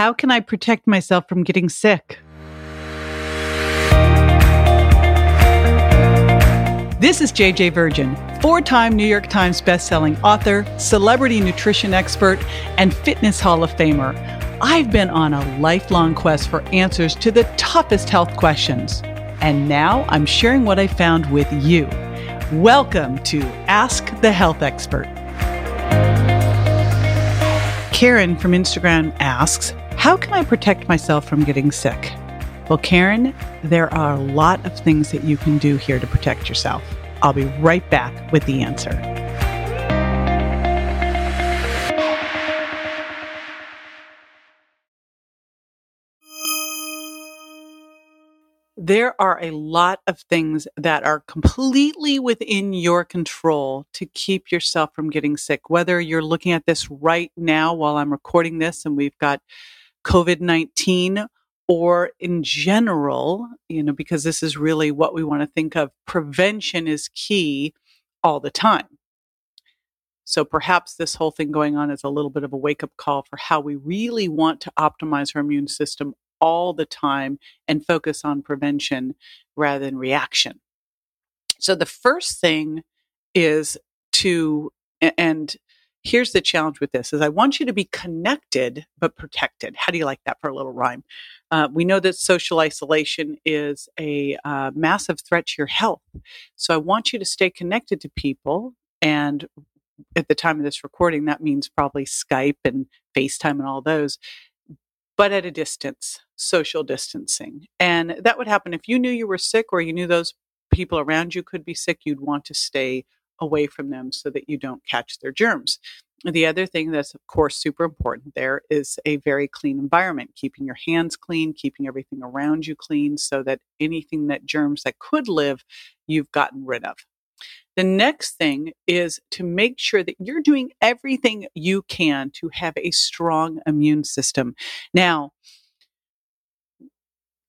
How can I protect myself from getting sick? This is JJ Virgin, four time New York Times bestselling author, celebrity nutrition expert, and fitness Hall of Famer. I've been on a lifelong quest for answers to the toughest health questions. And now I'm sharing what I found with you. Welcome to Ask the Health Expert. Karen from Instagram asks, How can I protect myself from getting sick? Well, Karen, there are a lot of things that you can do here to protect yourself. I'll be right back with the answer. There are a lot of things that are completely within your control to keep yourself from getting sick. Whether you're looking at this right now while I'm recording this and we've got COVID 19, or in general, you know, because this is really what we want to think of, prevention is key all the time. So perhaps this whole thing going on is a little bit of a wake up call for how we really want to optimize our immune system all the time and focus on prevention rather than reaction. So the first thing is to, and here's the challenge with this is I want you to be connected but protected. How do you like that for a little rhyme? Uh, we know that social isolation is a uh, massive threat to your health. So I want you to stay connected to people. And at the time of this recording, that means probably Skype and FaceTime and all those, but at a distance, social distancing. And that would happen if you knew you were sick or you knew those people around you could be sick, you'd want to stay away from them so that you don't catch their germs. The other thing that's, of course, super important there is a very clean environment, keeping your hands clean, keeping everything around you clean so that anything that germs that could live, you've gotten rid of. The next thing is to make sure that you're doing everything you can to have a strong immune system. Now,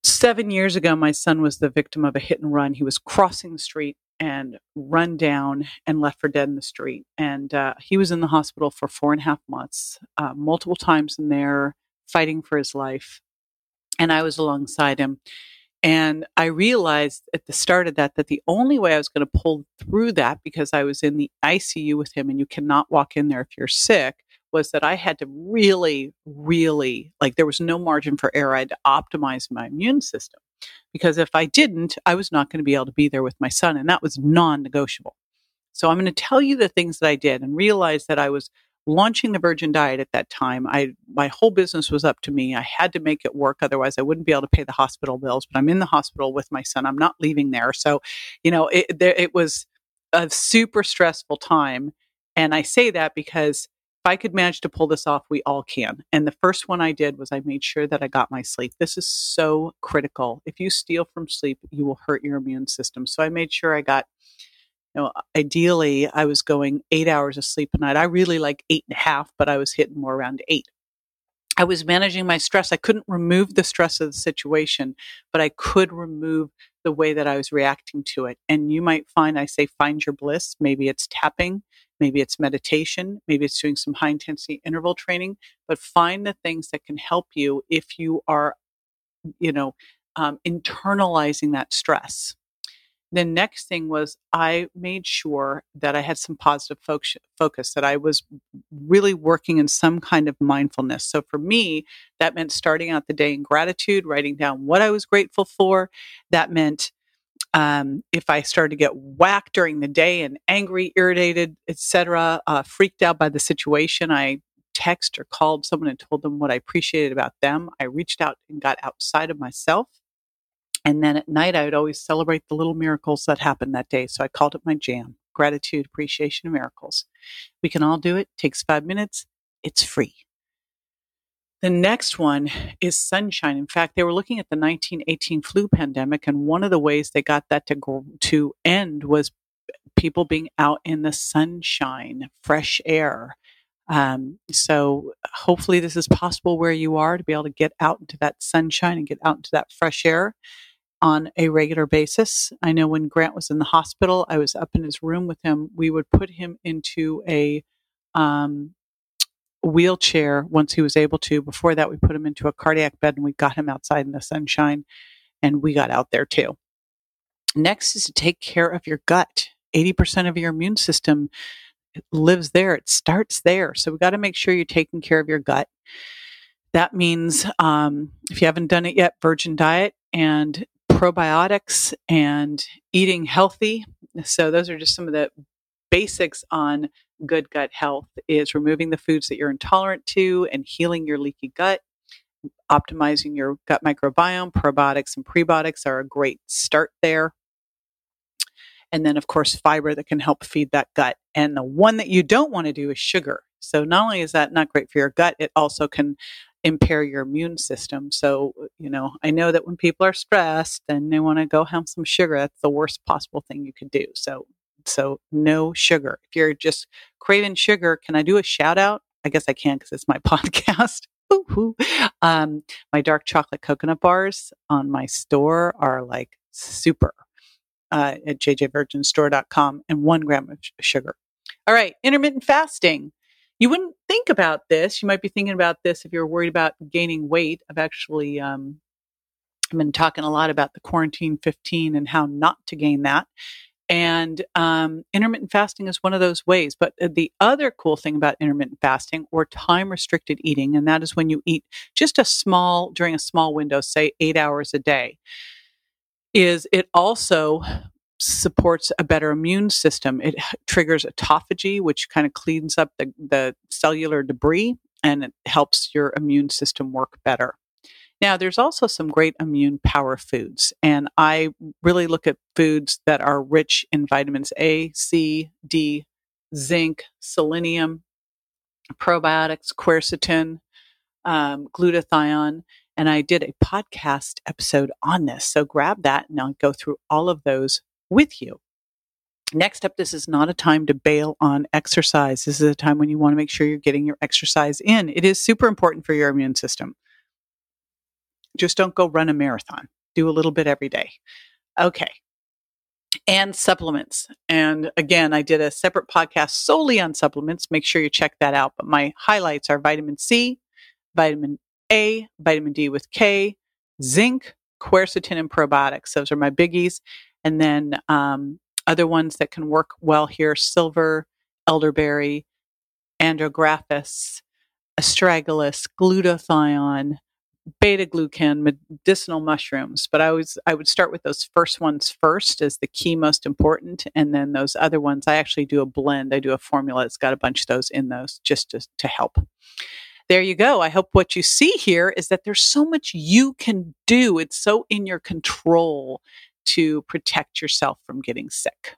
seven years ago, my son was the victim of a hit and run. He was crossing the street and run down and left for dead in the street. And uh, he was in the hospital for four and a half months, uh, multiple times in there, fighting for his life. And I was alongside him. And I realized at the start of that that the only way I was going to pull through that, because I was in the ICU with him, and you cannot walk in there if you're sick, was that I had to really, really, like, there was no margin for error. I had to optimize my immune system because if I didn't, I was not going to be able to be there with my son. And that was non negotiable. So I'm going to tell you the things that I did and realize that I was launching the virgin diet at that time. I, my whole business was up to me. I had to make it work. Otherwise I wouldn't be able to pay the hospital bills, but I'm in the hospital with my son. I'm not leaving there. So, you know, it, there, it was a super stressful time. And I say that because if I could manage to pull this off, we all can. And the first one I did was I made sure that I got my sleep. This is so critical. If you steal from sleep, you will hurt your immune system. So I made sure I got, you know, ideally I was going eight hours of sleep a night. I really like eight and a half, but I was hitting more around eight. I was managing my stress. I couldn't remove the stress of the situation, but I could remove the way that I was reacting to it. And you might find I say find your bliss. Maybe it's tapping, maybe it's meditation, maybe it's doing some high intensity interval training, but find the things that can help you if you are, you know, um, internalizing that stress. The next thing was I made sure that I had some positive focus, that I was really working in some kind of mindfulness. So for me, that meant starting out the day in gratitude, writing down what I was grateful for. That meant um, if I started to get whacked during the day and angry, irritated, etc., uh, freaked out by the situation, I text or called someone and told them what I appreciated about them. I reached out and got outside of myself and then at night, I would always celebrate the little miracles that happened that day. So I called it my jam gratitude, appreciation, and miracles. We can all do it. Takes five minutes. It's free. The next one is sunshine. In fact, they were looking at the 1918 flu pandemic, and one of the ways they got that to go, to end was people being out in the sunshine, fresh air. Um, so hopefully, this is possible where you are to be able to get out into that sunshine and get out into that fresh air on a regular basis. I know when Grant was in the hospital, I was up in his room with him. We would put him into a um, wheelchair once he was able to. Before that, we put him into a cardiac bed and we got him outside in the sunshine and we got out there too. Next is to take care of your gut. 80% of your immune system lives there. It starts there. So we got to make sure you're taking care of your gut. That means um, if you haven't done it yet, virgin diet and probiotics and eating healthy. So those are just some of the basics on good gut health is removing the foods that you're intolerant to and healing your leaky gut. Optimizing your gut microbiome, probiotics and prebiotics are a great start there. And then, of course, fiber that can help feed that gut. And the one that you don't want to do is sugar. So, not only is that not great for your gut, it also can impair your immune system. So, you know, I know that when people are stressed and they want to go have some sugar, that's the worst possible thing you could do. So, so no sugar. If you're just craving sugar, can I do a shout out? I guess I can because it's my podcast. um, my dark chocolate coconut bars on my store are like super uh, at jjvirginstore.com and one gram of sugar. All right, intermittent fasting. You wouldn't think about this. You might be thinking about this if you're worried about gaining weight. I've actually um, I've been talking a lot about the quarantine 15 and how not to gain that. And um, intermittent fasting is one of those ways. But uh, the other cool thing about intermittent fasting or time restricted eating, and that is when you eat just a small, during a small window, say eight hours a day, is it also supports a better immune system. It triggers autophagy, which kind of cleans up the, the cellular debris and it helps your immune system work better. Now, there's also some great immune power foods, and I really look at foods that are rich in vitamins A, C, D, zinc, selenium, probiotics, quercetin, um, glutathione, and I did a podcast episode on this. So grab that and I'll go through all of those with you. Next up, this is not a time to bail on exercise. This is a time when you want to make sure you're getting your exercise in. It is super important for your immune system. Just don't go run a marathon. Do a little bit every day. Okay. And supplements. And again, I did a separate podcast solely on supplements. Make sure you check that out. But my highlights are vitamin C, vitamin A, vitamin D with K, zinc, quercetin, and probiotics. Those are my biggies. And then um, other ones that can work well here silver, elderberry, andrographis, astragalus, glutathione, beta glucan, medicinal mushrooms. But I always I would start with those first ones first as the key most important, and then those other ones I actually do a blend. I do a formula that's got a bunch of those in those just to, to help. There you go. I hope what you see here is that there's so much you can do. It's so in your control to protect yourself from getting sick.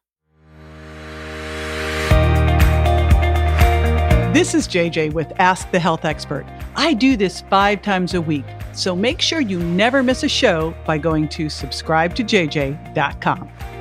This is JJ with Ask the Health Expert. I do this five times a week, so make sure you never miss a show by going to subscribe to subscribetojj.com.